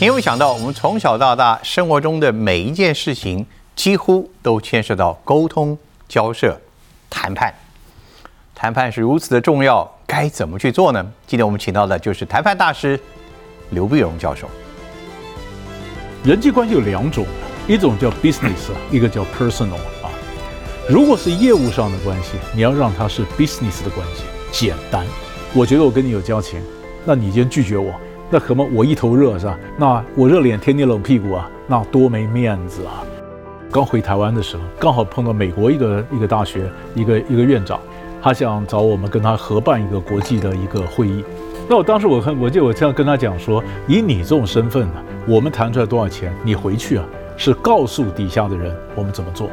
你有没有想到，我们从小到大生活中的每一件事情，几乎都牵涉到沟通、交涉、谈判。谈判是如此的重要，该怎么去做呢？今天我们请到的就是谈判大师刘碧荣教授。人际关系有两种，一种叫 business，一个叫 personal 啊。如果是业务上的关系，你要让它是 business 的关系，简单。我觉得我跟你有交情，那你今天拒绝我。那可能我一头热是吧？那我热脸贴你冷屁股啊，那多没面子啊！刚回台湾的时候，刚好碰到美国一个一个大学一个一个院长，他想找我们跟他合办一个国际的一个会议。那我当时我看，我就我这样跟他讲说，以你这种身份呢，我们谈出来多少钱，你回去啊是告诉底下的人我们怎么做，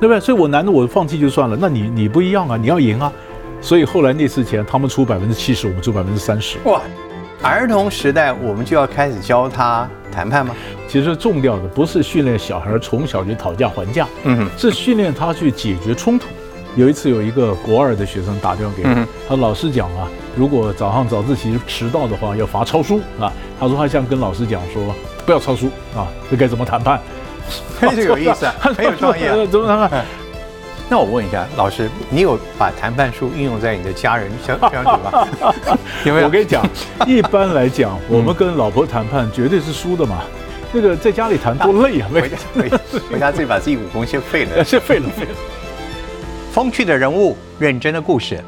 对不对？所以我难道我放弃就算了？那你你不一样啊，你要赢啊！所以后来那次钱，他们出百分之七十，我们出百分之三十。哇！儿童时代，我们就要开始教他谈判吗？其实重要的不是训练小孩从小就讨价还价，嗯，是训练他去解决冲突。有一次，有一个国二的学生打电话给我，他老师讲啊，如果早上早自习迟到的话，要罚抄书啊。他说他想跟老师讲说，不要抄书啊，这该怎么谈判？很有意思啊，很有创意啊，怎么谈判？那我问一下老师，你有把谈判术运用在你的家人相相处吗？有没有？我跟你讲，一般来讲，我们跟老婆谈判绝对是输的嘛。那个在家里谈多累啊！回家回家自己把自己武功先废了，先废了废了。风趣的人物，认真的故事，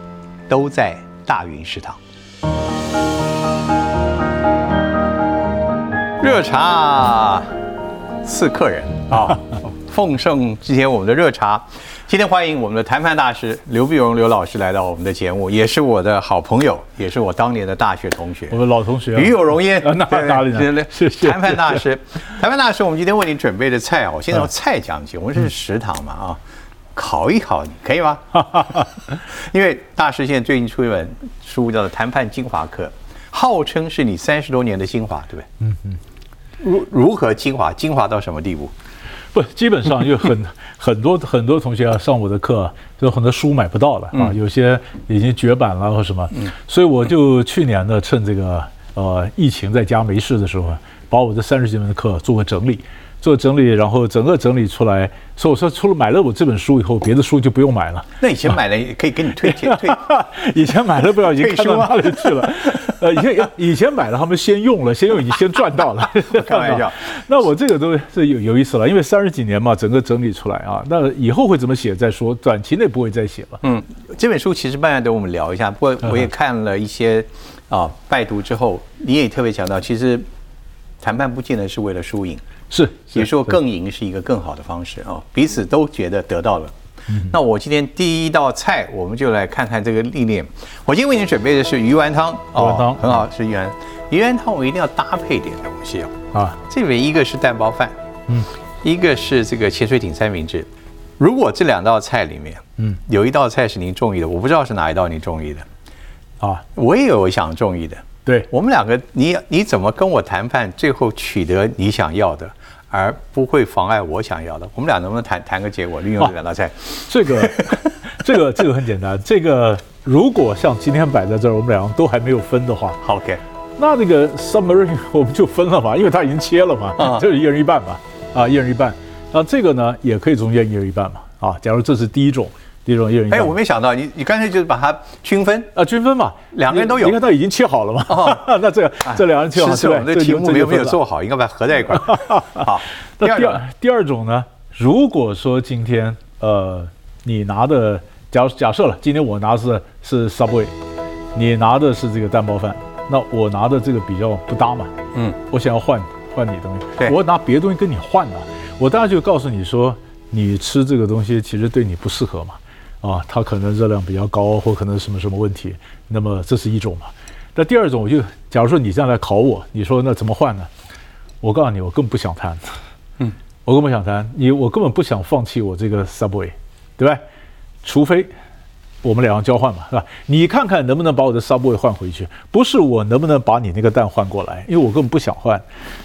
都在大云食堂。热茶刺客人啊，奉盛今天我们的热茶。今天欢迎我们的谈判大师刘碧荣刘老师来到我们的节目，也是我的好朋友，也是我当年的大学同学，我们老同学，与有荣焉。那哪里呢？谈判大师，谈判大师，我们今天为你准备的菜啊，我先从菜讲起。我们是食堂嘛啊，考一考你可以吗？因为大师现在最近出一本书叫做《谈判精华课》，号称是你三十多年的精华，对不对？嗯嗯。如如何精华？精华到什么地步？不，基本上就很 很多很多同学啊上我的课，就很多书买不到了啊，有些已经绝版了或什么，所以我就去年呢，趁这个呃疫情在家没事的时候，把我这三十几门的课做个整理。做整理，然后整个整理出来，所以我说，除了买了我这本书以后，别的书就不用买了。那以前买了可以给你退退退，以前买了不知道已经看到 哪里去了。呃，以前以前买了，他们先用了，先用已经先赚到了。开玩笑。那我这个都是有有意思了，因为三十几年嘛，整个整理出来啊，那以后会怎么写再说，短期内不会再写了。嗯，这本书其实慢慢等我们聊一下。不过我也看了一些啊，拜读之后，你也特别强调，其实谈判不见得是为了输赢。是，也说更赢是一个更好的方式哦，彼此都觉得得到了。那我今天第一道菜，我们就来看看这个历练。我今天为您准备的是鱼丸汤，鱼丸汤很好，是鱼丸。鱼丸汤我一定要搭配点东西哦。啊，这边一个是蛋包饭，嗯，一个是这个潜水艇三明治。如果这两道菜里面，嗯，有一道菜是您中意的，我不知道是哪一道您中意的。啊，我也有想中意的。对我们两个，你你怎么跟我谈判，最后取得你想要的？而不会妨碍我想要的。我们俩能不能谈谈个结果？利用这两道菜，这个，这个，这个很简单。这个如果像今天摆在这儿，我们两个都还没有分的话，OK，那这个 submarine 我们就分了嘛，因为它已经切了嘛，就是一人一半嘛，啊，一人一半。那这个呢，也可以中间一人一半嘛，啊，假如这是第一种。一种一人一哎，我没想到你，你干脆就是把它均分啊，均分嘛，两个人都有。你看他已经切好了嘛，那这个这两人切好，是我们的题目没有没有做好，应该把它合在一块儿。好，那第二第二种呢？如果说今天呃，你拿的假假设了，今天我拿的是是 Subway，你拿的是这个蛋包饭，那我拿的这个比较不搭嘛。嗯，我想要换换你东西，我拿别的东西跟你换啊，我当然就告诉你说，你吃这个东西其实对你不适合嘛。啊，它可能热量比较高，或可能什么什么问题，那么这是一种嘛。那第二种，我就假如说你这样来考我，你说那怎么换呢？我告诉你，我根本不想谈，嗯，我根本不想谈，你我根本不想放弃我这个 Subway，对吧？除非我们两个交换嘛，是吧？你看看能不能把我的 Subway 换回去，不是我能不能把你那个蛋换过来，因为我根本不想换。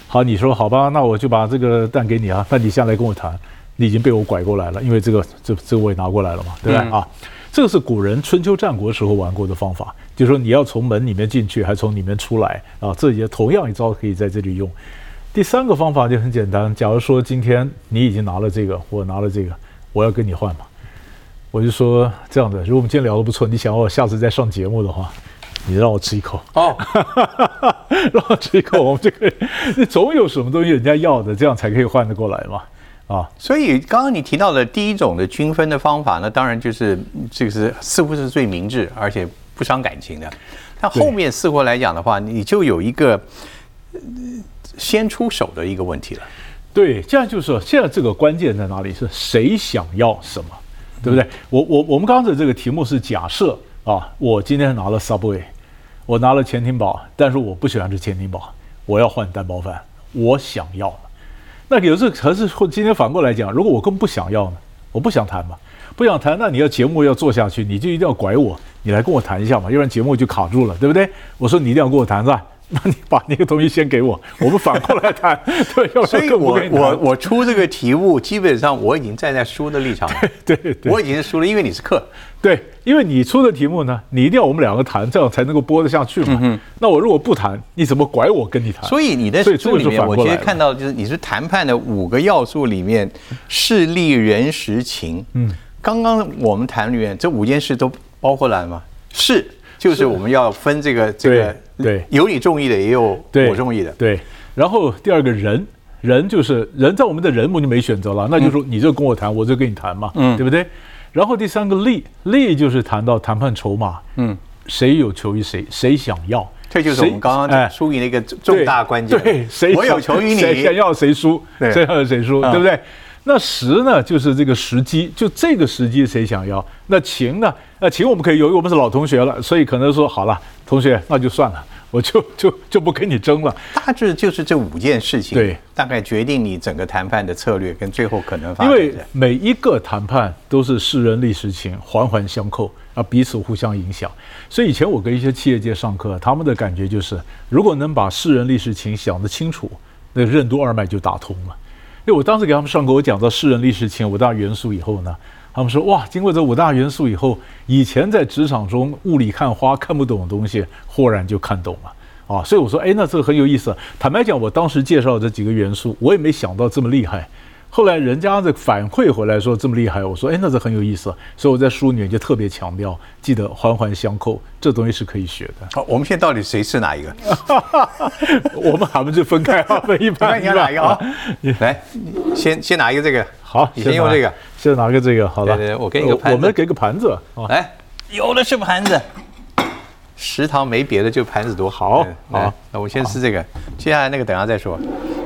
好，你说好吧，那我就把这个蛋给你啊，那你下来跟我谈。你已经被我拐过来了，因为这个这这个我也拿过来了嘛，对不对啊？这个是古人春秋战国时候玩过的方法，就是说你要从门里面进去，还从里面出来啊，这也同样一招可以在这里用。第三个方法就很简单，假如说今天你已经拿了这个，我拿了这个，我要跟你换嘛，我就说这样的，如果我们今天聊得不错，你想要我下次再上节目的话，你让我吃一口哦，让我吃一口，我们就可以，你总有什么东西人家要的，这样才可以换得过来嘛。啊，所以刚刚你提到的第一种的均分的方法呢，当然就是这个是似乎是最明智，而且不伤感情的。但后面似乎来讲的话，你就有一个先出手的一个问题了。对，这样就是说，现在这个关键在哪里？是谁想要什么，对不对？我我我们刚刚的这个题目是假设啊，我今天拿了 Subway，我拿了潜艇堡，但是我不喜欢吃潜艇堡，我要换蛋包饭，我想要。那有时候还是或今天反过来讲，如果我更不想要呢？我不想谈嘛，不想谈，那你要节目要做下去，你就一定要拐我，你来跟我谈一下嘛，要不然节目就卡住了，对不对？我说你一定要跟我谈是吧？那你把那个东西先给我，我们反过来谈。对，所以我我我出这个题目，基本上我已经站在输的立场。对对，我已经是输了，因为你是客。对，因为你出的题目呢，你一定要我们两个谈，这样才能够播得下去嘛。嗯那我如果不谈，你怎么拐我跟你谈？所以你的书里面，我其实看到就是你是谈判的五个要素里面，势利、人、实、情。嗯，刚刚我们谈里面这五件事都包括了吗？是。就是我们要分这个这个，对，有你中意的，也有我中意的，对。然后第二个人，人就是人在我们的人，我就没选择了，那就是说你就跟我谈，我就跟你谈嘛，嗯，对不对？然后第三个利，利就是谈到谈判筹码，嗯，谁有求于谁，谁想要，这就是我们刚刚输赢的一个重大关键，对，谁我有求于你，谁想要谁输，谁要谁输，对不对？那时呢，就是这个时机，就这个时机谁想要？那情呢？那请我们可以，由于我们是老同学了，所以可能说好了，同学那就算了，我就 就就不跟你争了。大致就是这五件事情，对，大概决定你整个谈判的策略跟最后可能发因为每一个谈判都是世人历史情，环环相扣，啊，彼此互相影响。所以以前我跟一些企业界上课，他们的感觉就是，如果能把世人历史情想得清楚，那任督二脉就打通了。因为我当时给他们上课，我讲到世人历史情五大元素以后呢，他们说哇，经过这五大元素以后，以前在职场中雾里看花看不懂的东西，豁然就看懂了啊！所以我说，哎，那这个很有意思。坦白讲，我当时介绍这几个元素，我也没想到这么厉害。后来人家的反馈回来说这么厉害，我说哎，那这很有意思，所以我在书里面就特别强调，记得环环相扣，这东西是可以学的。好，我们现在到底谁是哪一个？我们还不就分开啊？分一半，你要哪一个啊？来，先先拿一个这个，好，你先用这个，先拿个这个，好的。我给你个盘子，我们给个盘子，来，有的是盘子。食堂没别的，就盘子多好。好，那我先吃这个，接下来那个等下再说。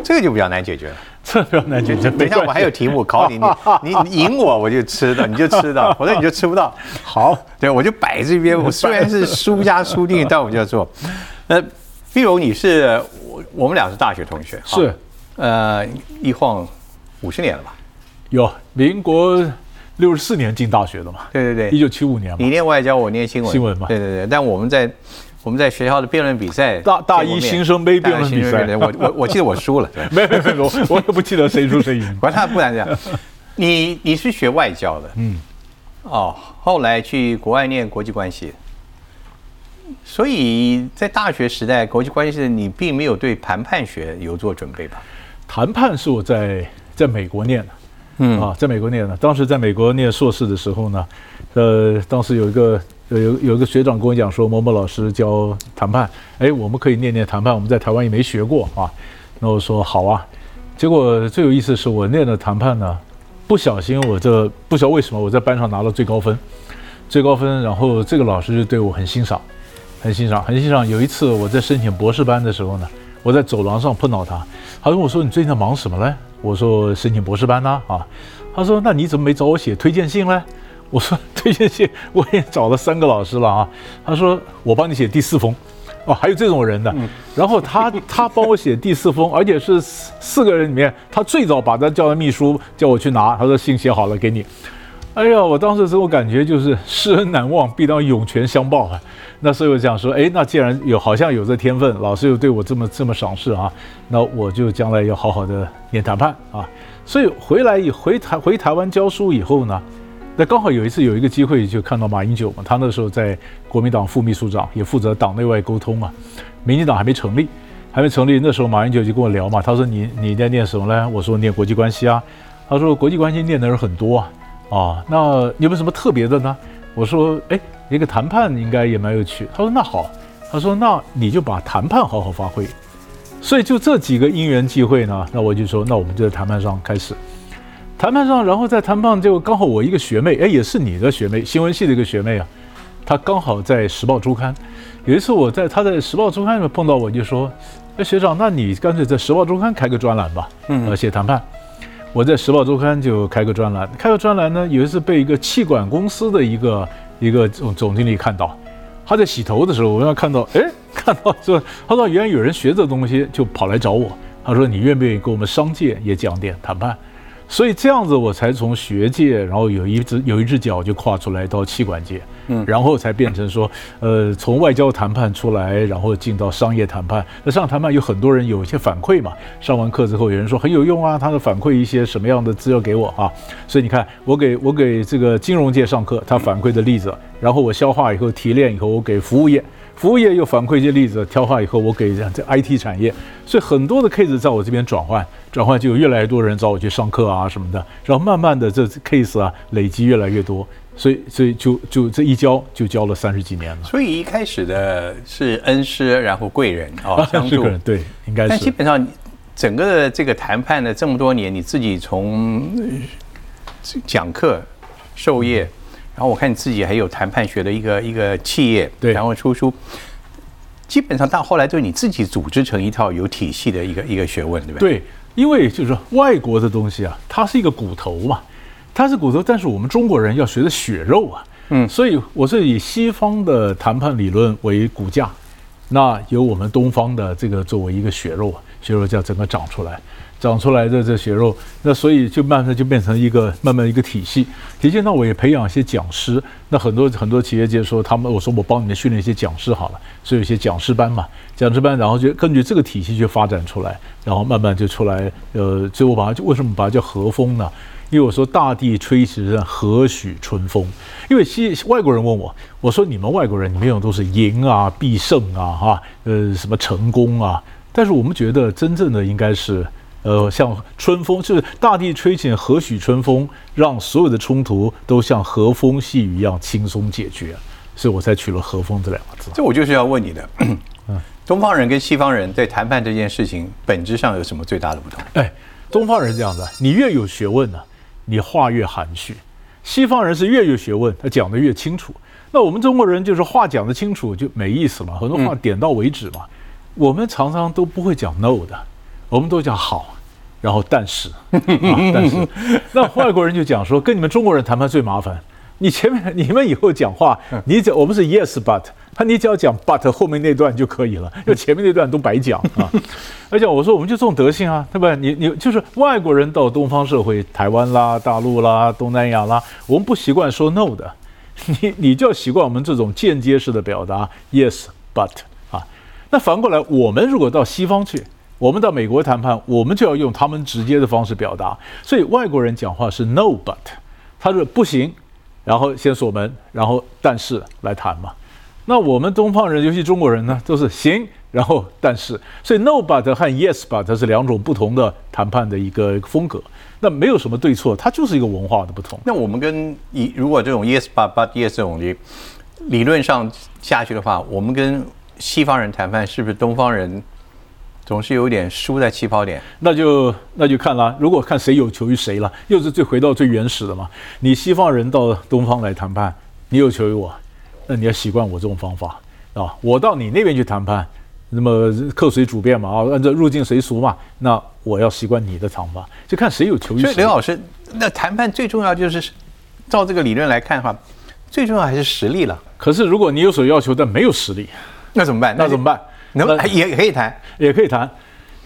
这个就比较难解决了。这比较难解决。等一下，我还有题目考你，你 你赢我，我就吃到，你就吃到，否则你就吃不到。好，对，我就摆这边。我虽然是输家输定，但我就要做。呃，比如你是我，我们俩是大学同学，是，呃，一晃五十年了吧？有，民国六十四年进大学的嘛？对对对，一九七五年嘛。你念外交，我念新闻。新闻嘛？对对对，但我们在。我们在学校的辩论比赛，大大一新生杯辩论比赛，我我我记得我输了，没有没有，我我也不记得谁输谁赢。管他不然这样，你你是学外交的，嗯，哦，后来去国外念国际关系，所以在大学时代国际关系你并没有对谈判学有做准备吧？谈判是我在在美国念的，嗯啊，在美国念的，当时在美国念硕士的时候呢，呃，当时有一个。有有一个学长跟我讲说，某某老师教谈判，哎，我们可以念念谈判，我们在台湾也没学过啊。那我说好啊。结果最有意思的是，我念的谈判呢，不小心我这不晓得为什么我在班上拿了最高分，最高分。然后这个老师就对我很欣赏，很欣赏，很欣赏。有一次我在申请博士班的时候呢，我在走廊上碰到他，他跟我说：“你最近在忙什么嘞？”我说：“申请博士班呢。”啊，他说：“那你怎么没找我写推荐信嘞？”我说推荐信我也找了三个老师了啊，他说我帮你写第四封，哦，还有这种人的，然后他 他帮我写第四封，而且是四个人里面他最早把他叫的秘书叫我去拿，他说信写好了给你，哎呀，我当时这种感觉就是世恩难忘必当涌泉相报啊，那所以我想说，哎，那既然有好像有这天分，老师又对我这么这么赏识啊，那我就将来要好好的念谈判啊，所以回来以回台回台湾教书以后呢。那刚好有一次有一个机会，就看到马英九嘛，他那时候在国民党副秘书长，也负责党内外沟通嘛。民进党还没成立，还没成立，那时候马英九就跟我聊嘛，他说你你在念什么呢？我说念国际关系啊。他说国际关系念的人很多啊，啊，那你有没有什么特别的呢？我说哎，一个谈判应该也蛮有趣。他说那好，他说那你就把谈判好好发挥。所以就这几个因缘际会呢，那我就说那我们就在谈判上开始。谈判上，然后在谈判就刚好我一个学妹，哎，也是你的学妹，新闻系的一个学妹啊，她刚好在《时报周刊》。有一次我在她在《时报周刊》里面碰到我，就说：“哎，学长，那你干脆在《时报周刊》开个专栏吧，嗯，写谈判。”我在《时报周刊》就开个专栏，开个专栏呢，有一次被一个气管公司的一个一个总总经理看到，他在洗头的时候，我让看到，哎，看到说，他说原来有人学这东西，就跑来找我，他说你愿不愿意跟我们商界也讲点谈判？所以这样子，我才从学界，然后有一只有一只脚就跨出来到气管界，嗯，然后才变成说，呃，从外交谈判出来，然后进到商业谈判。那上谈判有很多人有一些反馈嘛，上完课之后有人说很有用啊，他的反馈一些什么样的资料给我啊？所以你看，我给我给这个金融界上课，他反馈的例子，然后我消化以后提炼以后，我给服务业。服务业又反馈一些例子，挑化以后，我给这 IT 产业，所以很多的 case 在我这边转换，转换就有越来越多人找我去上课啊什么的，然后慢慢的这 case 啊累积越来越多，所以所以就就这一教就教了三十几年了。所以一开始的是恩师，然后贵人啊 相助，对，应该是。但基本上整个的这个谈判的这么多年，你自己从讲课授业。然后我看你自己还有谈判学的一个一个企业，对，然后出书，基本上到后来就是你自己组织成一套有体系的一个一个学问，对不对？对，因为就是说外国的东西啊，它是一个骨头嘛，它是骨头，但是我们中国人要学的血肉啊，嗯，所以我是以西方的谈判理论为骨架，那由我们东方的这个作为一个血肉啊，血肉叫整个长出来。长出来的这血肉，那所以就慢慢就变成一个慢慢一个体系。体系那我也培养一些讲师，那很多很多企业界说他们，我说我帮你们训练一些讲师好了，所以有些讲师班嘛，讲师班，然后就根据这个体系去发展出来，然后慢慢就出来。呃，最后把它为什么把它叫和风呢？因为我说大地吹起何许春风？因为西外国人问我，我说你们外国人你们用都是赢啊、必胜啊、哈呃什么成功啊，但是我们觉得真正的应该是。呃，像春风，就是大地吹起何许春风，让所有的冲突都像和风细雨一样轻松解决，所以我才取了“和风”这两个字。这我就是要问你的，嗯，东方人跟西方人在谈判这件事情本质上有什么最大的不同？哎，东方人这样子，你越有学问呢，你话越含蓄；西方人是越有学问，他讲的越清楚。那我们中国人就是话讲得清楚就没意思了，很多话点到为止嘛。我们常常都不会讲 no 的，我们都讲好。然后，但是，但是，那外国人就讲说，跟你们中国人谈判最麻烦。你前面你们以后讲话，你讲我们是 yes but，他你只要讲 but 后面那段就可以了，因为前面那段都白讲啊。而且我说我们就这种德性啊，对吧？你你就是外国人到东方社会，台湾啦、大陆啦、东南亚啦，我们不习惯说 no 的，你你就要习惯我们这种间接式的表达 yes but 啊。那反过来，我们如果到西方去。我们到美国谈判，我们就要用他们直接的方式表达。所以外国人讲话是 no but，他说不行，然后先锁门，然后但是来谈嘛。那我们东方人，尤其中国人呢，都是行，然后但是。所以 no but 和 yes but 是两种不同的谈判的一个风格。那没有什么对错，它就是一个文化的不同。那我们跟以如果这种 yes but but yes 这种理理论上下去的话，我们跟西方人谈判，是不是东方人？总是有点输在起跑点，那就那就看啦。如果看谁有求于谁了，又是最回到最原始的嘛。你西方人到东方来谈判，你有求于我，那你要习惯我这种方法啊。我到你那边去谈判，那么客随主便嘛啊，按照入境随俗嘛。那我要习惯你的谈法，就看谁有求于谁。所以刘老师，那谈判最重要就是照这个理论来看的话，最重要还是实力了。可是如果你有所要求，但没有实力，那怎么办？那怎么办？能也可以谈，也可以谈，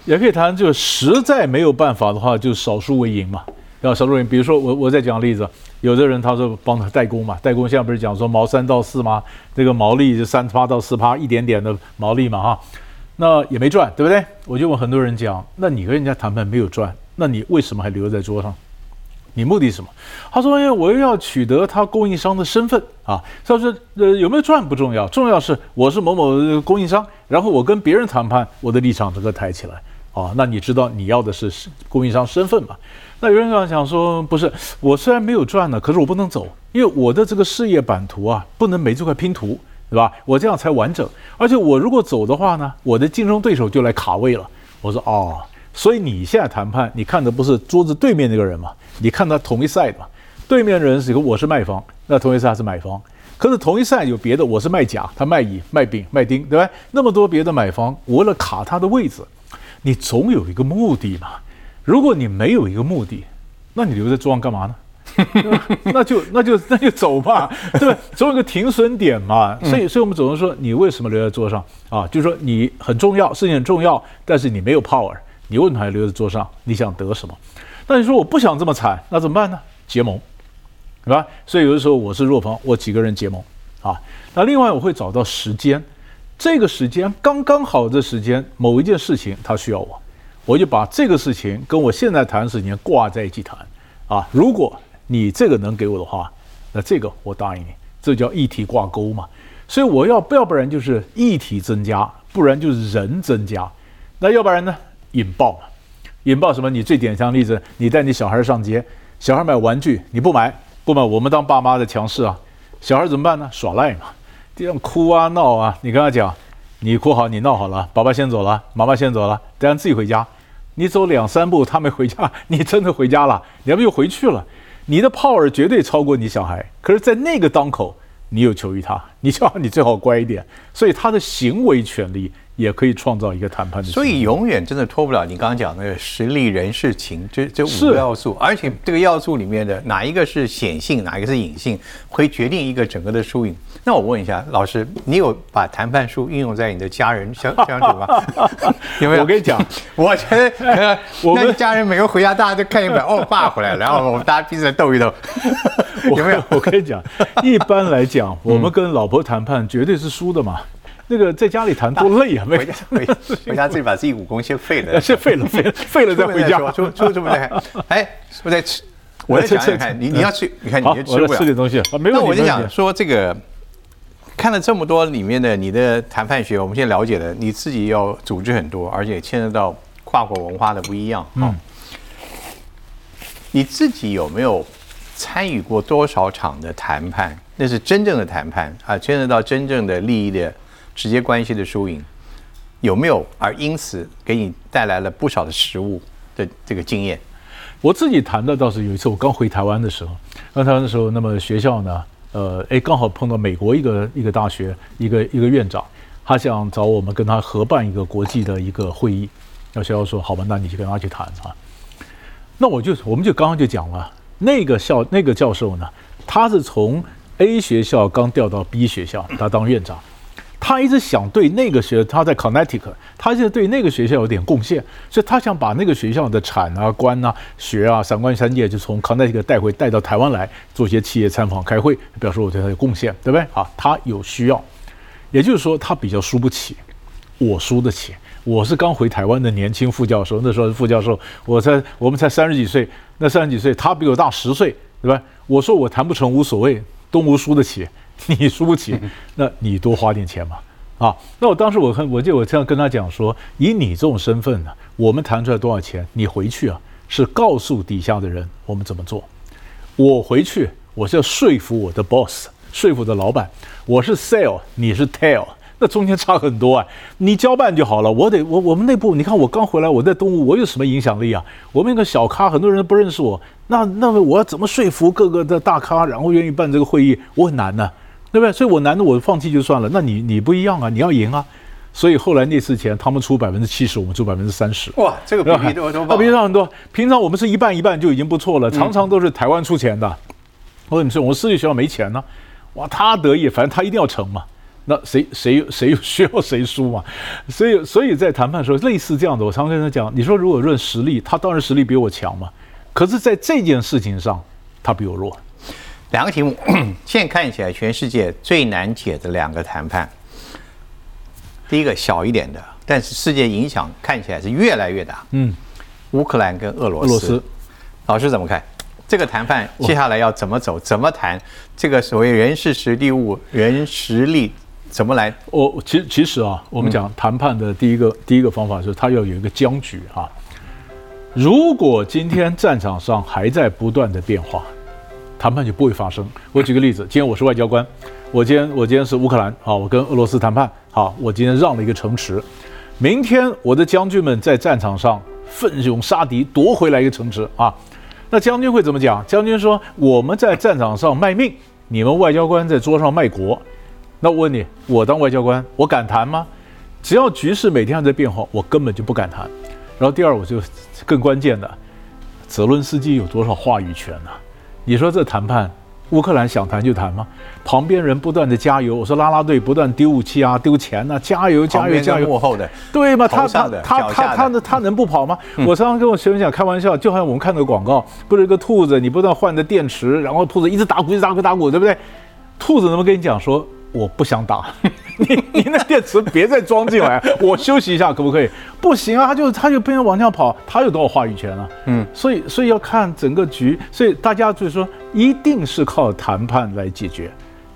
也可以谈。就实在没有办法的话，就少数为赢嘛。要少数为赢。比如说，我我再讲个例子，有的人他说帮他代工嘛，代工现在不是讲说毛三到四吗？这个毛利就三八到四趴，一点点的毛利嘛哈。那也没赚，对不对？我就问很多人讲，那你跟人家谈判没有赚，那你为什么还留在桌上？你目的是什么？他说：“哎，我又要取得他供应商的身份啊。”他说：“呃，有没有赚不重要，重要是我是某某供应商，然后我跟别人谈判，我的立场整个抬起来啊。那你知道你要的是供应商身份嘛？那有人想想说，不是，我虽然没有赚呢，可是我不能走，因为我的这个事业版图啊，不能没这块拼图，对吧？我这样才完整。而且我如果走的话呢，我的竞争对手就来卡位了。我说哦。”所以你现在谈判，你看的不是桌子对面那个人嘛？你看他同一 side 嘛？对面的人是一个我是卖方，那同一 side 是买方。可是同一 side 有别的，我是卖甲，他卖乙、卖丙、卖丁，对吧？那么多别的买方，为了卡他的位置，你总有一个目的嘛。如果你没有一个目的，那你留在桌上干嘛呢？那就那就那就走吧，对吧？总有个停损点嘛。所以，所以我们总是说，你为什么留在桌上啊？就是说你很重要，事情很重要，但是你没有 power。你为什么还留在桌上？你想得什么？那你说我不想这么惨，那怎么办呢？结盟，对吧？所以有的时候我是弱方，我几个人结盟啊。那另外我会找到时间，这个时间刚刚好的时间，某一件事情他需要我，我就把这个事情跟我现在谈的事情挂在一起谈啊。如果你这个能给我的话，那这个我答应你，这叫议题挂钩嘛。所以我要要不然就是议题增加，不然就是人增加。那要不然呢？引爆嘛，引爆什么？你最典型的例子，你带你小孩上街，小孩买玩具，你不买，不买，我们当爸妈的强势啊，小孩怎么办呢？耍赖嘛，这样哭啊闹啊，你跟他讲，你哭好，你闹好了，爸爸先走了，妈妈先走了，等下自己回家，你走两三步，他没回家，你真的回家了，你要不就回去了，你的 power 绝对超过你小孩，可是，在那个当口，你有求于他，你叫你最好乖一点，所以他的行为权利。也可以创造一个谈判的，所以永远真的脱不了你刚刚讲那个实力、人事、情这这五个要素，而且这个要素里面的哪一个是显性，哪一个是隐性，会决定一个整个的输赢。那我问一下老师，你有把谈判术运用在你的家人相相处吗？有没有？我跟你讲，我觉得 我们家人每个回家，大家都看一本哦，爸回来了，然后我们大家彼此斗一斗，有没有？我跟你讲，一般来讲，我们跟老婆谈判绝对是输的嘛。那个在家里谈多累啊！回家 回回家自己把自己武功先废了，先废了，废了，废了再回家。出出这么厉害？哎，我在吃，我在想看你你要去，你看你吃不了吃点东西。没问题那我就想说这个，看了这么多里面的你的谈判学，我们现在了解了，你自己要组织很多，而且牵涉到跨国文化的不一样。嗯，你自己有没有参与过多少场的谈判？那是真正的谈判啊，牵涉到真正的利益的。直接关系的输赢有没有？而因此给你带来了不少的食物的这个经验。我自己谈的倒是有一次，我刚回台湾的时候，刚台湾的时候，那么学校呢，呃，哎，刚好碰到美国一个一个大学一个一个院长，他想找我们跟他合办一个国际的一个会议。那学校说好吧，那你就跟他去谈啊。那我就我们就刚刚就讲了，那个校那个教授呢，他是从 A 学校刚调到 B 学校，他当院长。他一直想对那个学，他在 Connecticut，他现在对那个学校有点贡献，所以他想把那个学校的产啊、官啊、学啊、三官三界就从 Connecticut 带回带到台湾来做些企业参访、开会，表示我对他有贡献，对不对？啊，他有需要，也就是说他比较输不起，我输得起。我是刚回台湾的年轻副教授，那时候副教授，我才我们才三十几岁，那三十几岁他比我大十岁，对吧？我说我谈不成无所谓，东吴输得起。你输不起，那你多花点钱嘛，啊，那我当时我看，我就我这样跟他讲说，以你这种身份呢，我们谈出来多少钱，你回去啊是告诉底下的人我们怎么做，我回去我是要说服我的 boss，说服的老板，我是 sale，你是 tail。那中间差很多啊！你交办就好了。我得我我们内部，你看我刚回来，我在东吴，我有什么影响力啊？我们一个小咖，很多人不认识我。那那我要怎么说服各个的大咖，然后愿意办这个会议？我很难呢，对不对？所以我难的我放弃就算了。那你你不一样啊，你要赢啊！所以后来那次钱，他们出百分之七十，我们出百分之三十。哇，这个比例多多比上很多。平常我们是一半一半就已经不错了，常常都是台湾出钱的。我跟你说，我们私立学校没钱呢。哇，他得意，反正他一定要成嘛。那谁谁谁 需要谁输嘛？所以所以在谈判的时候，类似这样的，我常跟他讲，你说如果论实力，他当然实力比我强嘛。可是，在这件事情上，他比我弱。两个题目，现在看起来全世界最难解的两个谈判。第一个小一点的，但是世界影响看起来是越来越大。嗯，乌克兰跟俄罗斯。俄罗斯，老师怎么看？这个谈判接下来要怎么走，怎么谈？这个所谓人事实地物，人实力怎么来？我其实其实啊，我们讲谈判的第一个第一个方法是，它要有一个僵局啊。如果今天战场上还在不断的变化，谈判就不会发生。我举个例子，今天我是外交官，我今天我今天是乌克兰，好，我跟俄罗斯谈判，好，我今天让了一个城池，明天我的将军们在战场上奋勇杀敌，夺回来一个城池啊。那将军会怎么讲？将军说我们在战场上卖命，你们外交官在桌上卖国。那我问你，我当外交官，我敢谈吗？只要局势每天还在变化，我根本就不敢谈。然后第二，我就更关键的，泽伦斯基有多少话语权呢？你说这谈判，乌克兰想谈就谈吗？旁边人不断的加油，我说拉拉队不断丢武器啊，丢钱呐，加油加油加油！幕后的对吗？他他他他他他能不跑吗？我常常跟我学生讲开玩笑，就好像我们看个广告，不是一个兔子，你不断换的电池，然后兔子一直打鼓，一直打鼓打鼓，对不对？兔子怎么跟你讲说？我不想打，你你那电池别再装进来，我休息一下可不可以？不行啊，他就他就不能往下跑，他有多少话语权啊？嗯，所以所以要看整个局，所以大家就是说，一定是靠谈判来解决，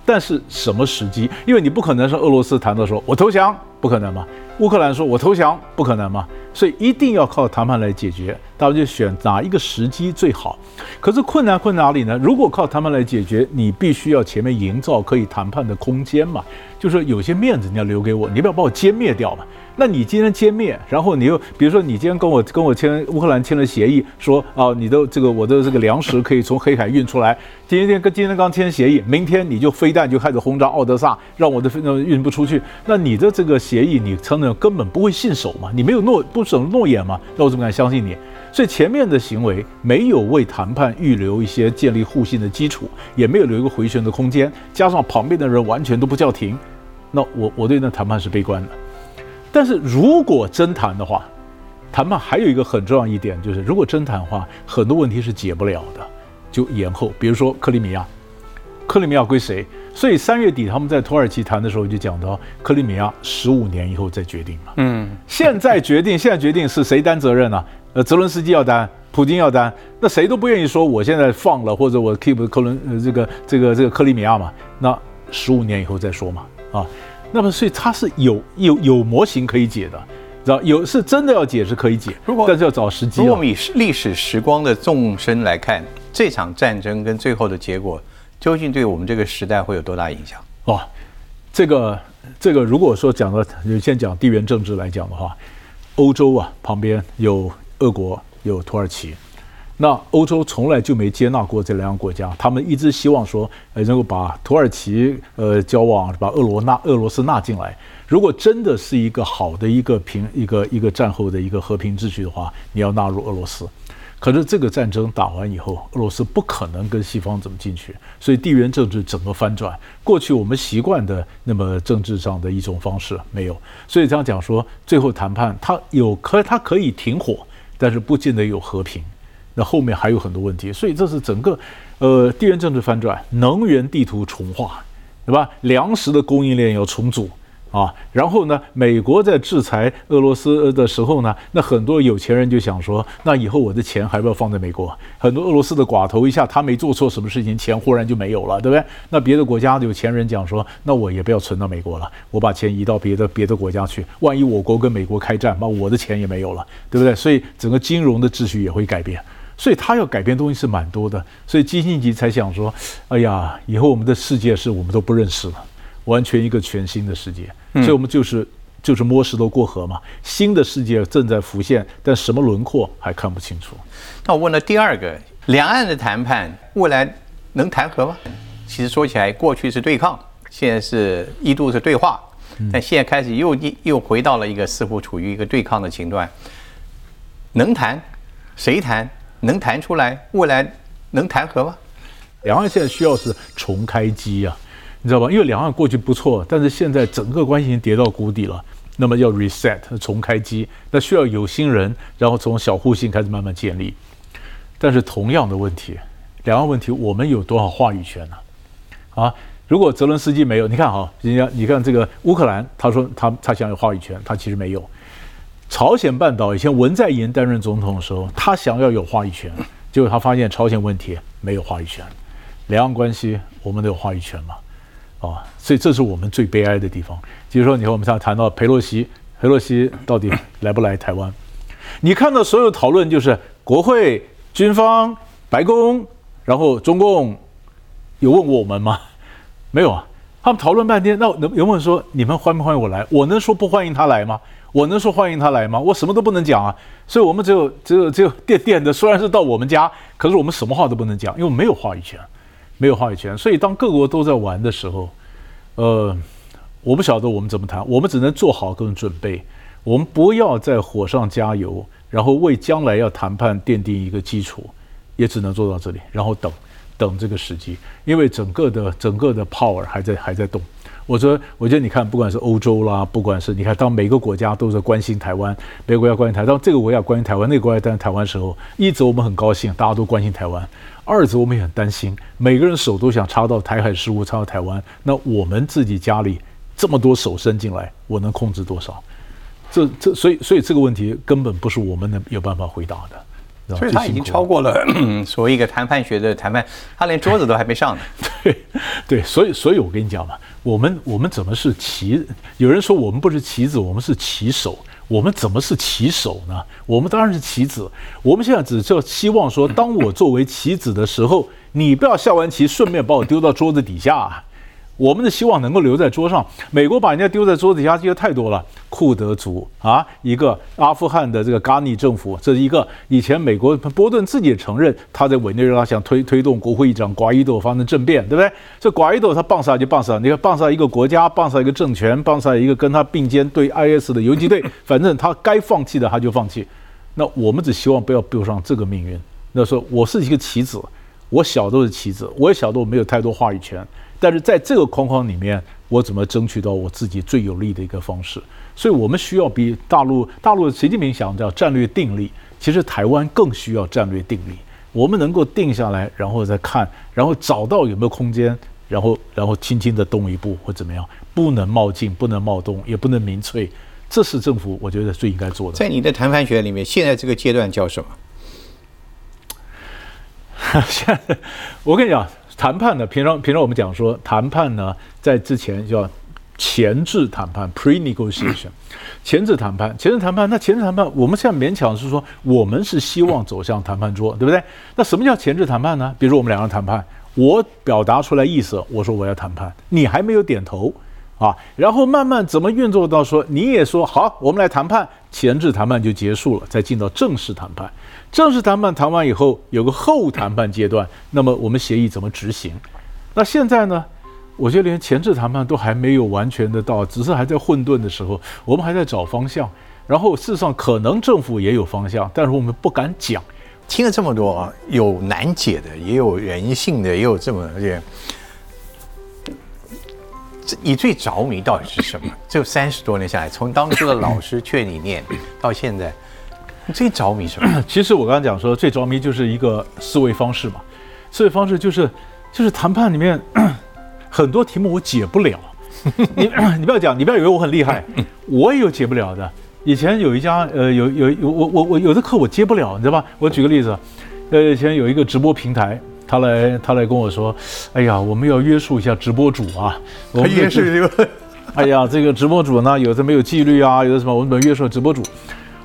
但是什么时机？因为你不可能是俄罗斯谈的时候我投降，不可能嘛。乌克兰说我投降，不可能嘛。所以一定要靠谈判来解决，大家就选哪一个时机最好。可是困难困哪里呢？如果靠谈判来解决，你必须要前面营造可以谈判的空间嘛，就是有些面子你要留给我，你不要把我歼灭掉嘛。那你今天歼灭，然后你又比如说你今天跟我跟我签乌克兰签了协议，说啊你的这个我的这个粮食可以从黑海运出来，今天跟今天刚签协议，明天你就飞弹就开始轰炸奥德萨，让我的飞弹运不出去，那你的这个协议你承认根本不会信守嘛？你没有诺不守诺言嘛？那我怎么敢相信你？所以前面的行为没有为谈判预留一些建立互信的基础，也没有留一个回旋的空间，加上旁边的人完全都不叫停，那我我对那谈判是悲观的。但是如果真谈的话，谈判还有一个很重要一点，就是如果真谈话，很多问题是解不了的，就延后。比如说克里米亚，克里米亚归谁？所以三月底他们在土耳其谈的时候就讲到，克里米亚十五年以后再决定嘛。嗯，现在决定，现在决定是谁担责任呢？呃，泽伦斯基要担，普京要担，那谁都不愿意说我现在放了或者我 keep 克伦呃这个这个这个克里米亚嘛。那十五年以后再说嘛。啊。那么，所以它是有有有模型可以解的，知道有是真的要解是可以解，如果但是要找时机。如果我们以历史时光的纵深来看，这场战争跟最后的结果，究竟对我们这个时代会有多大影响？哦，这个这个，如果说讲到先讲地缘政治来讲的话，欧洲啊旁边有俄国，有土耳其。那欧洲从来就没接纳过这两个国家，他们一直希望说，呃，能够把土耳其呃交往，把俄罗纳俄罗斯纳进来。如果真的是一个好的一个平一个一个战后的一个和平秩序的话，你要纳入俄罗斯。可是这个战争打完以后，俄罗斯不可能跟西方怎么进去，所以地缘政治整个翻转。过去我们习惯的那么政治上的一种方式没有，所以这样讲说，最后谈判它有可它可以停火，但是不见得有和平。那后面还有很多问题，所以这是整个，呃，地缘政治翻转，能源地图重画，对吧？粮食的供应链要重组啊。然后呢，美国在制裁俄罗斯的时候呢，那很多有钱人就想说，那以后我的钱还不要放在美国？很多俄罗斯的寡头一下他没做错什么事情，钱忽然就没有了，对不对？那别的国家有钱人讲说，那我也不要存到美国了，我把钱移到别的别的国家去。万一我国跟美国开战，那我的钱也没有了，对不对？所以整个金融的秩序也会改变。所以他要改变东西是蛮多的，所以基辛格才想说：“哎呀，以后我们的世界是我们都不认识了，完全一个全新的世界。所以我们就是就是摸石头过河嘛，新的世界正在浮现，但什么轮廓还看不清楚。”那我问了第二个，两岸的谈判未来能谈和吗？其实说起来，过去是对抗，现在是一度是对话，但现在开始又又回到了一个似乎处于一个对抗的情段，能谈？谁谈？能谈出来，未来能谈和吗？两岸现在需要是重开机啊，你知道吧？因为两岸过去不错，但是现在整个关系已经跌到谷底了。那么要 reset 重开机，那需要有心人，然后从小互信开始慢慢建立。但是同样的问题，两岸问题，我们有多少话语权呢？啊，如果泽伦斯基没有，你看哈，人家你看这个乌克兰，他说他他想有话语权，他其实没有。朝鲜半岛以前文在寅担任总统的时候，他想要有话语权，结果他发现朝鲜问题没有话语权，两岸关系我们都有话语权嘛，啊，所以这是我们最悲哀的地方。比如说，你和我们现在谈到佩洛西，佩洛西到底来不来台湾？你看到所有讨论就是国会、军方、白宫，然后中共有问我们吗？没有啊，他们讨论半天，那能有没有说你们欢不欢迎我来？我能说不欢迎他来吗？我能说欢迎他来吗？我什么都不能讲啊！所以我们只有只有只有 电电的，虽然是到我们家，可是我们什么话都不能讲，因为没有话语权，没有话语权。所以当各国都在玩的时候，呃，我不晓得我们怎么谈，我们只能做好各种准备。我们不要在火上加油，然后为将来要谈判奠定一个基础，也只能做到这里，然后等，等这个时机，因为整个的整个的 power 还在还在动。我说，我觉得你看，不管是欧洲啦，不管是你看，当每个国家都在关心台湾，每个国家关心台，当这个国家关心台湾，那个国家关心台湾的时候，一则我们很高兴，大家都关心台湾；二则我们也很担心，每个人手都想插到台海事务，插到台湾，那我们自己家里这么多手伸进来，我能控制多少？这这，所以所以这个问题根本不是我们能有办法回答的，所以他已经超过了 所谓一个谈判学的谈判，他连桌子都还没上呢。对对，所以所以我跟你讲嘛，我们我们怎么是棋？有人说我们不是棋子，我们是棋手。我们怎么是棋手呢？我们当然是棋子。我们现在只是希望说，当我作为棋子的时候，你不要下完棋顺便把我丢到桌子底下。我们的希望能够留在桌上。美国把人家丢在桌子底下，这个太多了。库德族啊，一个阿富汗的这个嘎尼政府，这是一个以前美国波顿自己也承认他在委内瑞拉想推推动国会议长瓜伊多发生政变，对不对？这瓜伊多他棒杀就棒杀，你看棒杀一个国家，棒杀一个政权，棒杀一个跟他并肩对 IS 的游击队，反正他该放弃的他就放弃。那我们只希望不要丢上这个命运。那说我是一个棋子，我小都是棋子，我也小时候没有太多话语权。但是在这个框框里面，我怎么争取到我自己最有利的一个方式？所以我们需要比大陆大陆习近平想叫战略定力，其实台湾更需要战略定力。我们能够定下来，然后再看，然后找到有没有空间，然后然后轻轻的动一步或怎么样，不能冒进，不能冒动，也不能民粹，这是政府我觉得最应该做的。在你的谈判学里面，现在这个阶段叫什么？现在 我跟你讲。谈判呢？平常平常我们讲说，谈判呢，在之前叫前置谈判 （pre-negotiation）。前置谈判，前置谈判，那前置谈判，我们现在勉强是说，我们是希望走向谈判桌，对不对？那什么叫前置谈判呢？比如我们两个人谈判，我表达出来意思，我说我要谈判，你还没有点头啊，然后慢慢怎么运作到说你也说好，我们来谈判，前置谈判就结束了，再进到正式谈判。正式谈判谈完以后，有个后谈判阶段。那么我们协议怎么执行？那现在呢？我觉得连前置谈判都还没有完全的到，只是还在混沌的时候，我们还在找方向。然后事实上，可能政府也有方向，但是我们不敢讲。听了这么多啊，有难解的，也有人性的，也有这么些。你最着迷到底是什么？这三十多年下来，从当初的老师劝你念到现在。你最着迷什么？其实我刚刚讲说，最着迷就是一个思维方式嘛。思维方式就是，就是谈判里面 很多题目我解不了。你你不要讲，你不要以为我很厉害，我也有解不了的。以前有一家呃，有有有我我我有的课我接不了，你知道吧？我举个例子，呃，以前有一个直播平台，他来他来跟我说，哎呀，我们要约束一下直播主啊。我们约束这个？哎呀，这个直播主呢，有的没有纪律啊，有的什么，我们怎么约束直播主？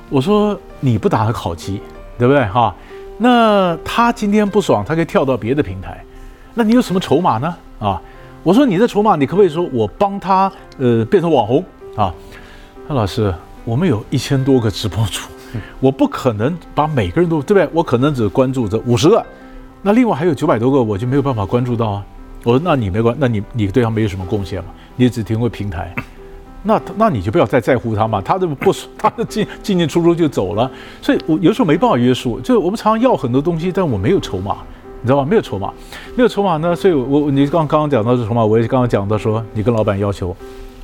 我说你不打他烤鸡，对不对哈？那他今天不爽，他可以跳到别的平台。那你有什么筹码呢？啊？我说你的筹码，你可不可以说我帮他呃变成网红啊？那老师，我们有一千多个直播主，我不可能把每个人都对不对？我可能只关注这五十个，那另外还有九百多个，我就没有办法关注到啊。我说那你没关，那你你对他没有什么贡献嘛？你只提供平台。那那你就不要再在乎他嘛，他这不 他的进进进出出就走了，所以我有时候没办法约束，就我们常常要很多东西，但我没有筹码，你知道吧？没有筹码，没有筹码呢，所以我你刚刚刚讲到是筹码，我也刚刚讲到说，你跟老板要求，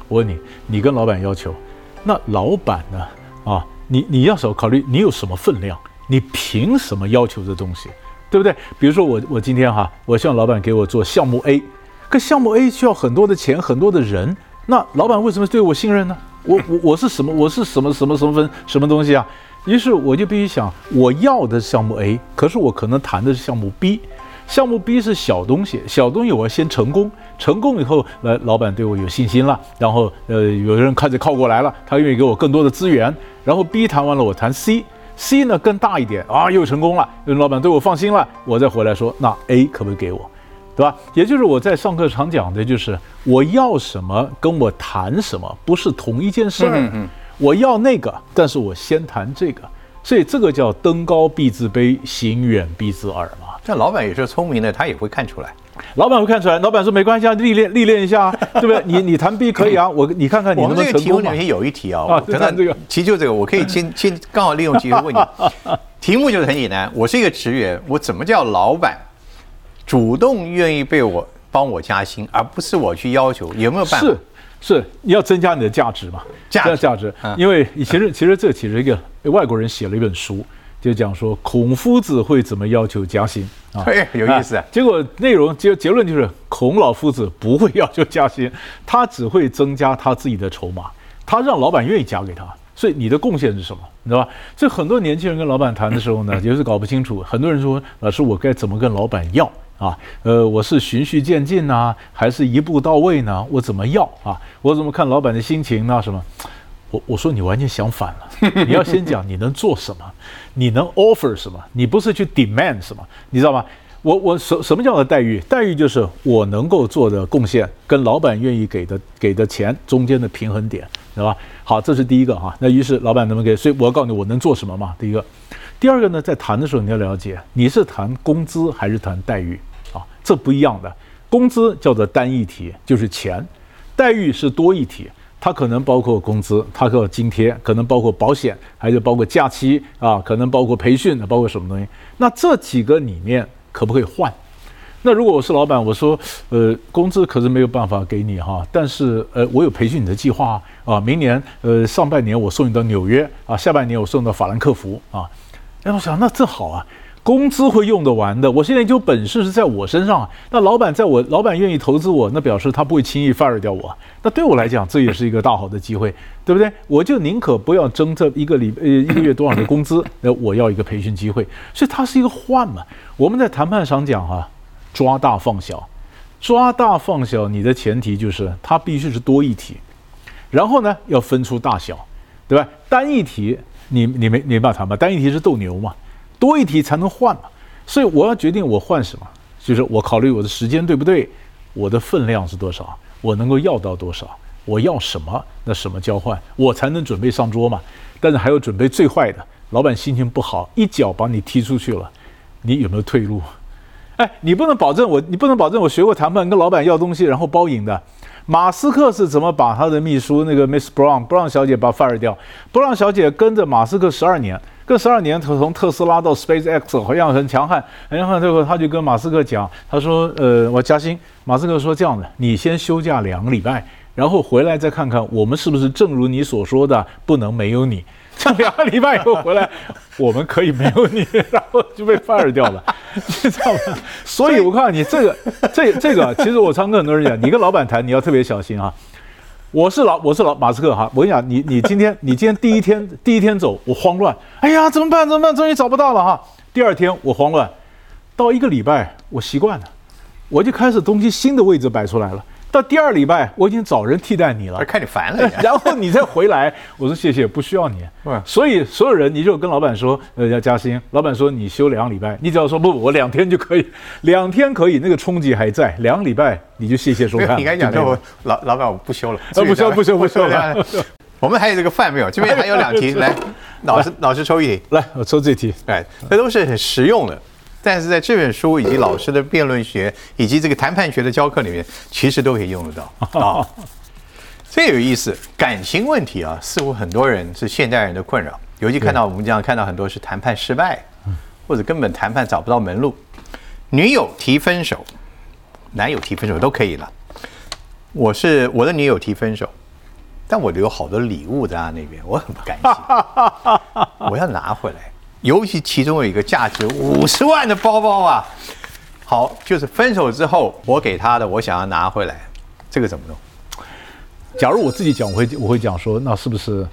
我问你，你跟老板要求，那老板呢？啊，你你要少考虑你有什么分量，你凭什么要求这东西，对不对？比如说我我今天哈，我希望老板给我做项目 A，可项目 A 需要很多的钱，很多的人。那老板为什么对我信任呢？我我我是什么？我是什么什么什么分什么东西啊？于是我就必须想，我要的项目 A，可是我可能谈的是项目 B。项目 B 是小东西，小东西我要先成功，成功以后，来老板对我有信心了，然后呃，有人开始靠过来了，他愿意给我更多的资源。然后 B 谈完了，我谈 C C，C 呢更大一点啊，又成功了，老板对我放心了，我再回来说，那 A 可不可以给我，对吧？也就是我在上课常讲的，就是我要什么跟我谈什么不是同一件事儿，我要那个，但是我先谈这个，所以这个叫登高必自卑，行远必自耳嘛。那老板也是聪明的，他也会看出来。老板会看出来，老板说没关系啊，历练历练一下，对不对？你你谈 B 可以啊，我你看看你能不能成功嘛。题目里面有一题啊，等等这个，其实就这个，我可以先 先刚好利用机会问你，题目就是很简单，我是一个职员，我怎么叫老板主动愿意被我帮我加薪，而不是我去要求，有没有办法？是是，你要增加你的价值嘛？价价值，因为其实其实这其实一个外国人写了一本书。就讲说孔夫子会怎么要求加薪啊？哎，有意思。结果内容结结论就是孔老夫子不会要求加薪，他只会增加他自己的筹码，他让老板愿意加给他。所以你的贡献是什么？你知道吧？这很多年轻人跟老板谈的时候呢，也是搞不清楚。很多人说老师，我该怎么跟老板要啊？呃，我是循序渐进呢，还是一步到位呢？我怎么要啊？我怎么看老板的心情呢？什么？我我说你完全相反了，你要先讲你能做什么，你能 offer 什么，你不是去 demand 什么，你知道吗？我我什什么叫做待遇？待遇就是我能够做的贡献跟老板愿意给的给的钱中间的平衡点，知道吧？好，这是第一个哈。那于是老板能不能给？所以我要告诉你我能做什么嘛？第一个，第二个呢，在谈的时候你要了解你是谈工资还是谈待遇啊？这不一样的，工资叫做单一体，就是钱；待遇是多一体。它可能包括工资，它可津贴，可能包括保险，还有包括假期啊，可能包括培训，包括什么东西？那这几个里面可不可以换？那如果我是老板，我说，呃，工资可是没有办法给你哈，但是呃，我有培训你的计划啊，明年呃上半年我送你到纽约啊，下半年我送到法兰克福啊，哎，我想那这好啊。工资会用得完的，我现在就本事是在我身上啊。那老板在我，老板愿意投资我，那表示他不会轻易 fire 掉我。那对我来讲，这也是一个大好的机会，对不对？我就宁可不要争这一个礼呃一个月多少的工资，那，我要一个培训机会。所以它是一个换嘛。我们在谈判上讲啊，抓大放小，抓大放小，你的前提就是它必须是多一体，然后呢要分出大小，对吧？单一体你你没没办法谈吧？单一体是斗牛嘛。多一题才能换嘛，所以我要决定我换什么，就是我考虑我的时间对不对，我的分量是多少，我能够要到多少，我要什么，那什么交换，我才能准备上桌嘛。但是还要准备最坏的，老板心情不好，一脚把你踢出去了，你有没有退路？哎，你不能保证我，你不能保证我学过谈判，跟老板要东西然后包赢的。马斯克是怎么把他的秘书那个 Miss Brown，Brown 小姐把 fire 掉？Brown 小姐跟着马斯克十二年。跟十二年，从特斯拉到 SpaceX，好像很强悍。很强悍最后，他就跟马斯克讲，他说：“呃，我加薪。”马斯克说：“这样的，你先休假两个礼拜，然后回来再看看我们是不是正如你所说的，不能没有你。这两个礼拜以后回来，我们可以没有你，然后就被 fire 掉了，你知道吗？所以我告诉你，这个，这这个，其实我常跟很多人讲，你跟老板谈，你要特别小心啊。”我是老我是老马斯克哈，我跟你讲，你你今天你今天第一天第一天走，我慌乱，哎呀怎么办怎么办，终于找不到了哈。第二天我慌乱，到一个礼拜我习惯了，我就开始东西新的位置摆出来了。到第二礼拜，我已经找人替代你了，看你烦了，然后你再回来，我说谢谢，不需要你。所以所有人，你就跟老板说，呃，要加薪。老板说你休两个礼拜，你只要说不，我两天就可以，两天可以，那个冲击还在。两个礼拜你就谢谢收看。你该讲，我老老板我不休了，不休不休不休了。我们还有这个饭没有？这边还有两题，来，老师老师抽一题，来，我抽这题。哎，这都是很实用的。但是在这本书以及老师的辩论学以及这个谈判学的教课里面，其实都可以用得到 啊。这有意思，感情问题啊，似乎很多人是现代人的困扰。尤其看到我们这样看到很多是谈判失败，或者根本谈判找不到门路。女友提分手，男友提分手都可以了。我是我的女友提分手，但我留好多礼物在她那边，我很不甘心，我要拿回来。尤其其中有一个价值五十万的包包啊，好，就是分手之后我给他的，我想要拿回来，这个怎么弄？假如我自己讲，我会我会讲说，那是不是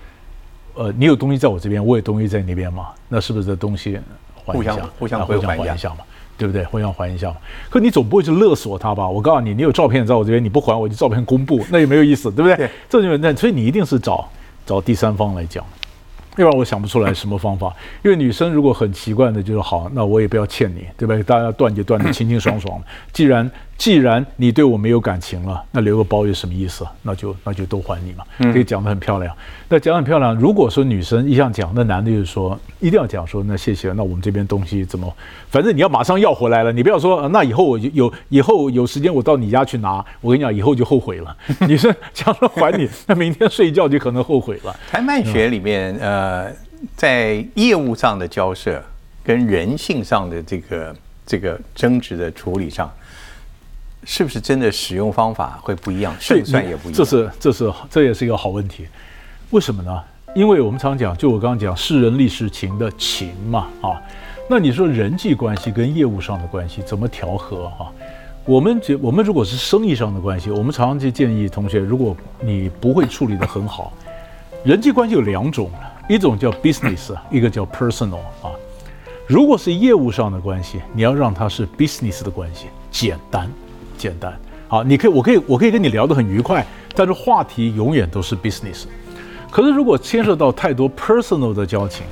呃，你有东西在我这边，我有东西在你那边嘛，那是不是这东西还一下，互相互相互相还还一下嘛？对不对？互相还一下嘛。可你总不会去勒索他吧？我告诉你，你有照片在我这边，你不还我就照片公布，那也没有意思，对不对？对这就那，所以你一定是找找第三方来讲。要不然我想不出来什么方法，因为女生如果很奇怪的就是好，那我也不要欠你，对吧？大家断就断的清清爽爽。既然既然你对我没有感情了，那留个包有什么意思？那就那就都还你嘛。可以讲得很漂亮。那讲很漂亮。如果说女生一向讲，那男的就是说一定要讲说，那谢谢，那我们这边东西怎么？反正你要马上要回来了，你不要说、呃那以后我就有以后有时间我到你家去拿，我跟你讲以后就后悔了。女生讲了还你，那明天睡觉就可能后悔了。谈判学里面，呃，在业务上的交涉跟人性上的这个这个争执的处理上，是不是真的使用方法会不一样，胜算也不一样？这是这是这也是一个好问题，为什么呢？因为我们常讲，就我刚刚讲，世人历史情的情嘛，啊，那你说人际关系跟业务上的关系怎么调和啊？我们觉我们如果是生意上的关系，我们常常就建议同学，如果你不会处理得很好，人际关系有两种，一种叫 business，一个叫 personal 啊。如果是业务上的关系，你要让它是 business 的关系，简单，简单。好，你可以，我可以，我可以跟你聊得很愉快，但是话题永远都是 business。可是如果牵涉到太多 personal 的交情，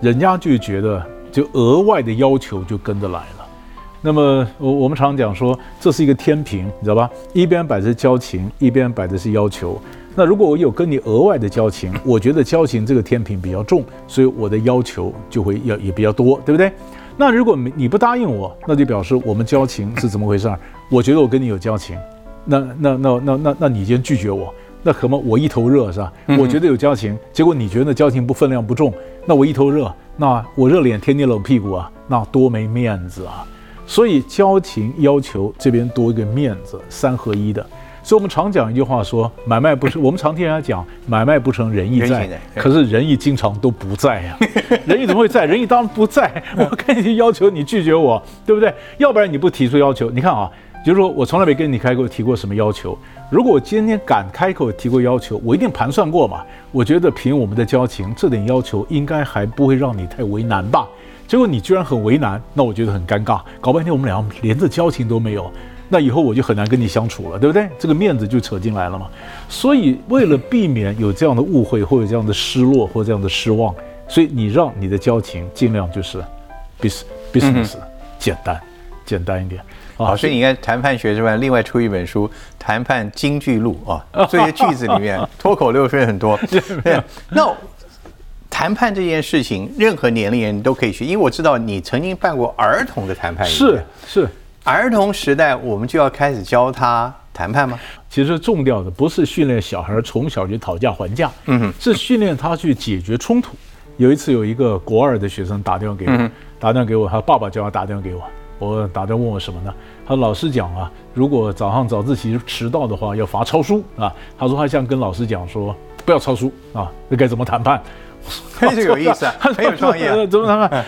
人家就觉得就额外的要求就跟着来了。那么我我们常讲说，这是一个天平，你知道吧？一边摆着交情，一边摆的是要求。那如果我有跟你额外的交情，我觉得交情这个天平比较重，所以我的要求就会要也比较多，对不对？那如果你你不答应我，那就表示我们交情是怎么回事儿？我觉得我跟你有交情，那那那那那那你先拒绝我，那可能我一头热是吧？我觉得有交情，结果你觉得交情不分量不重，那我一头热，那我热脸贴你冷屁股啊，那多没面子啊！所以交情要求这边多一个面子，三合一的。所以我们常讲一句话说，买卖不是 我们常听人家讲，买卖不成仁义在可是仁义经常都不在呀、仁义怎么会在？仁义当然不在。我跟你要求，你拒绝我，对不对？要不然你不提出要求，你看啊，就是说我从来没跟你开口提过什么要求。如果我今天敢开口提过要求，我一定盘算过嘛。我觉得凭我们的交情，这点要求应该还不会让你太为难吧。结果你居然很为难，那我觉得很尴尬。搞半天我们俩连这交情都没有，那以后我就很难跟你相处了，对不对？这个面子就扯进来了嘛。所以为了避免有这样的误会，或者这样的失落，或者这样的失望，所以你让你的交情尽量就是 business business 简单简单一点啊好，所以你看谈判学之外，另外出一本书《谈判金句录》啊，这些句子里面脱口六分很多。对，那谈判这件事情，任何年龄人都可以学，因为我知道你曾经办过儿童的谈判营。是是，儿童时代，我们就要开始教他谈判吗？其实重要的不是训练小孩从小就讨价还价，嗯哼是训练他去解决冲突。有一次有一个国二的学生打电话给我，嗯打电话给我，他爸爸叫他打电话给我，我打电话问我什么呢？他老师讲啊，如果早上早自习迟到的话要罚抄书啊。他说他想跟老师讲说不要抄书啊，那该怎么谈判？这个有意思啊很有创意啊 怎么谈判？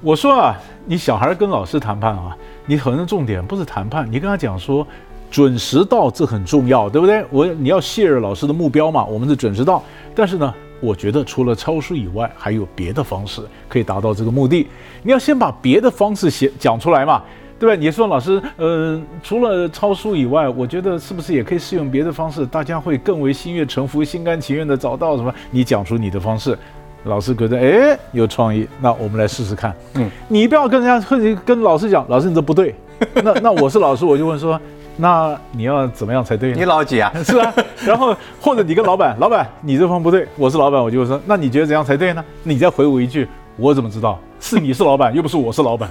我说啊，你小孩跟老师谈判啊，你可能重点不是谈判，你跟他讲说准时到，这很重要，对不对？我你要削弱老师的目标嘛，我们是准时到。但是呢，我觉得除了抄书以外，还有别的方式可以达到这个目的。你要先把别的方式写讲出来嘛。对吧？你说老师，呃，除了抄书以外，我觉得是不是也可以试用别的方式？大家会更为心悦诚服、心甘情愿的找到什么？你讲出你的方式，老师觉得哎有创意，那我们来试试看。嗯，你不要跟人家或者跟老师讲，老师你这不对。那那我是老师，我就问说，那你要怎么样才对呢？你老几啊？是啊，然后或者你跟老板，老板你这方不对，我是老板，我就会说，那你觉得怎样才对呢？你再回我一句，我怎么知道？是你是老板，又不是我是老板？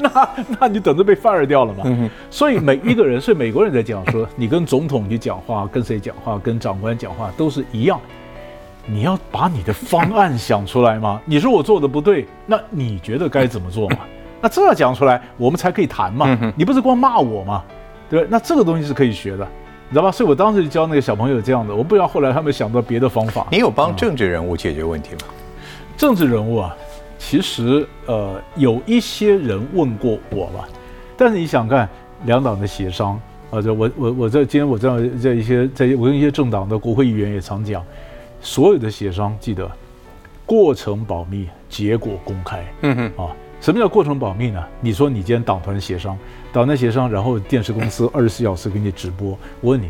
那那你等着被 fire 掉了嘛。所以每一个人，所以美国人在讲说，你跟总统去讲话，跟谁讲话，跟长官讲话都是一样。你要把你的方案想出来吗？你说我做的不对，那你觉得该怎么做嘛？那这要讲出来，我们才可以谈嘛。你不是光骂我吗？对？那这个东西是可以学的，你知道吧？所以我当时就教那个小朋友这样的，我不知道后来他们想到别的方法。你有帮政治人物解决问题吗？政治人物啊，其实呃有一些人问过我吧，但是你想看两党的协商啊，这我我我在今天我这样在一些在我跟一些政党的国会议员也常讲，所有的协商记得过程保密，结果公开。嗯哼，啊，什么叫过程保密呢？你说你今天党团协商，党团协商，然后电视公司 二十四小时给你直播。我问你，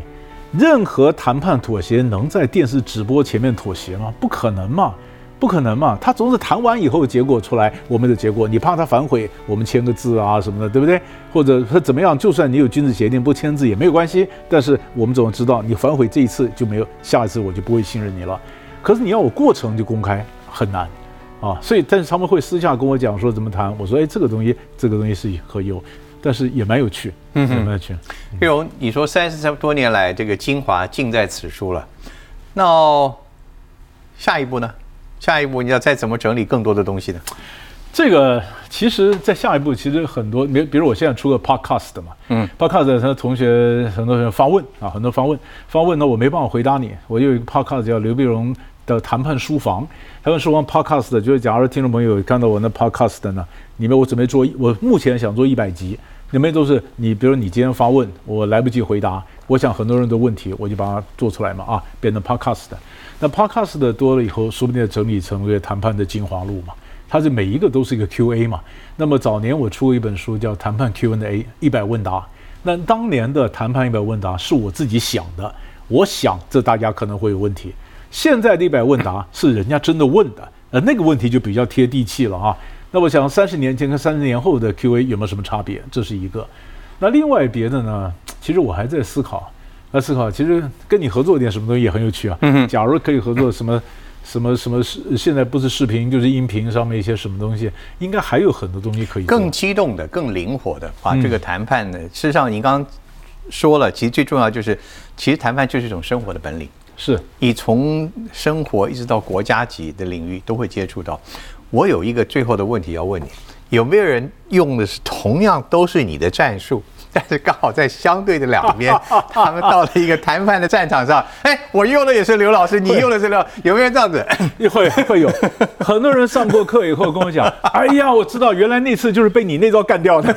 任何谈判妥协能在电视直播前面妥协吗？不可能嘛，不可能嘛。他总是谈完以后结果出来，我们的结果，你怕他反悔，我们签个字啊什么的，对不对？或者他怎么样？就算你有君子协定不签字也没有关系，但是我们总知道你反悔这一次就没有，下一次我就不会信任你了。可是你要我过程就公开很难。啊，所以但是他们会私下跟我讲说怎么谈，我说哎，这个东西这个东西是可有，但是也蛮有趣，嗯，也蛮有趣。玉荣，你说三十多年来这个精华尽在此书了，那下一步呢？下一步你要再怎么整理更多的东西呢？这个其实，在下一步其实很多，比比如我现在出个 podcast 嘛，嗯，podcast 他同学很多人发问啊，很多发问发问，那我没办法回答你，我有一个 podcast 叫刘碧荣的谈判书房，谈判书房 podcast，就是假如听众朋友看到我那 podcast 呢，里面我准备做，我目前想做一百集，里面都是你，比如你今天发问，我来不及回答，我想很多人的问题，我就把它做出来嘛，啊，变成 podcast 的，那 podcast 的多了以后，说不定整理成为谈判的精华录嘛。它是每一个都是一个 Q&A 嘛？那么早年我出过一本书叫《谈判 Q&A 一百问答》，那当年的谈判一百问答是我自己想的，我想这大家可能会有问题。现在的一百问答是人家真的问的，呃，那个问题就比较贴地气了啊。那我想三十年前跟三十年后的 Q&A 有没有什么差别？这是一个。那另外别的呢？其实我还在思考，在思考，其实跟你合作一点什么东西也很有趣啊。嗯假如可以合作什么？什么什么视？现在不是视频就是音频上面一些什么东西，应该还有很多东西可以更激动的、更灵活的把这个谈判呢。事实上，您刚刚说了，其实最重要就是，其实谈判就是一种生活的本领。是，你从生活一直到国家级的领域都会接触到。我有一个最后的问题要问你：有没有人用的是同样都是你的战术？但是刚好在相对的两边，他们到了一个谈判的战场上。哎，我用的也是刘老师，你用的是刘，有没有这样子？会会有，很多人上过课以后跟我讲：“哎呀，我知道，原来那次就是被你那招干掉的。”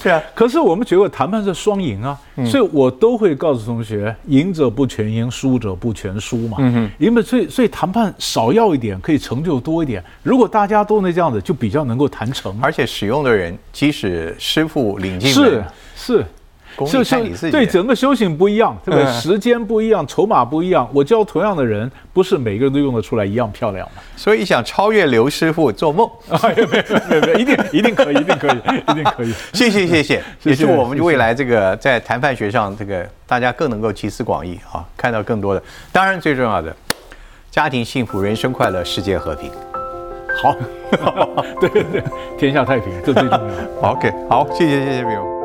对啊。可是我们觉得谈判是双赢啊，所以我都会告诉同学：赢者不全赢，输者不全输嘛。嗯哼。因为所以所以谈判少要一点，可以成就多一点。如果大家都能这样子，就比较能够谈成。而且使用的人，即使师傅领进门。是，是是，对整个修行不一样，对不对？时间不一样，筹码不一样。我教同样的人，不是每个人都用得出来一样漂亮嘛。所以想超越刘师傅，做梦。没有没有没有，一定一定可以，一定可以，一定可以。谢谢 谢谢，也祝我们未来这个在谈判学上，这个大家更能够集思广益啊，看到更多的。当然最重要的，家庭幸福，人生快乐，世界和平。好，对对对，天下太平，这最重要。OK，好，谢谢谢谢朋友。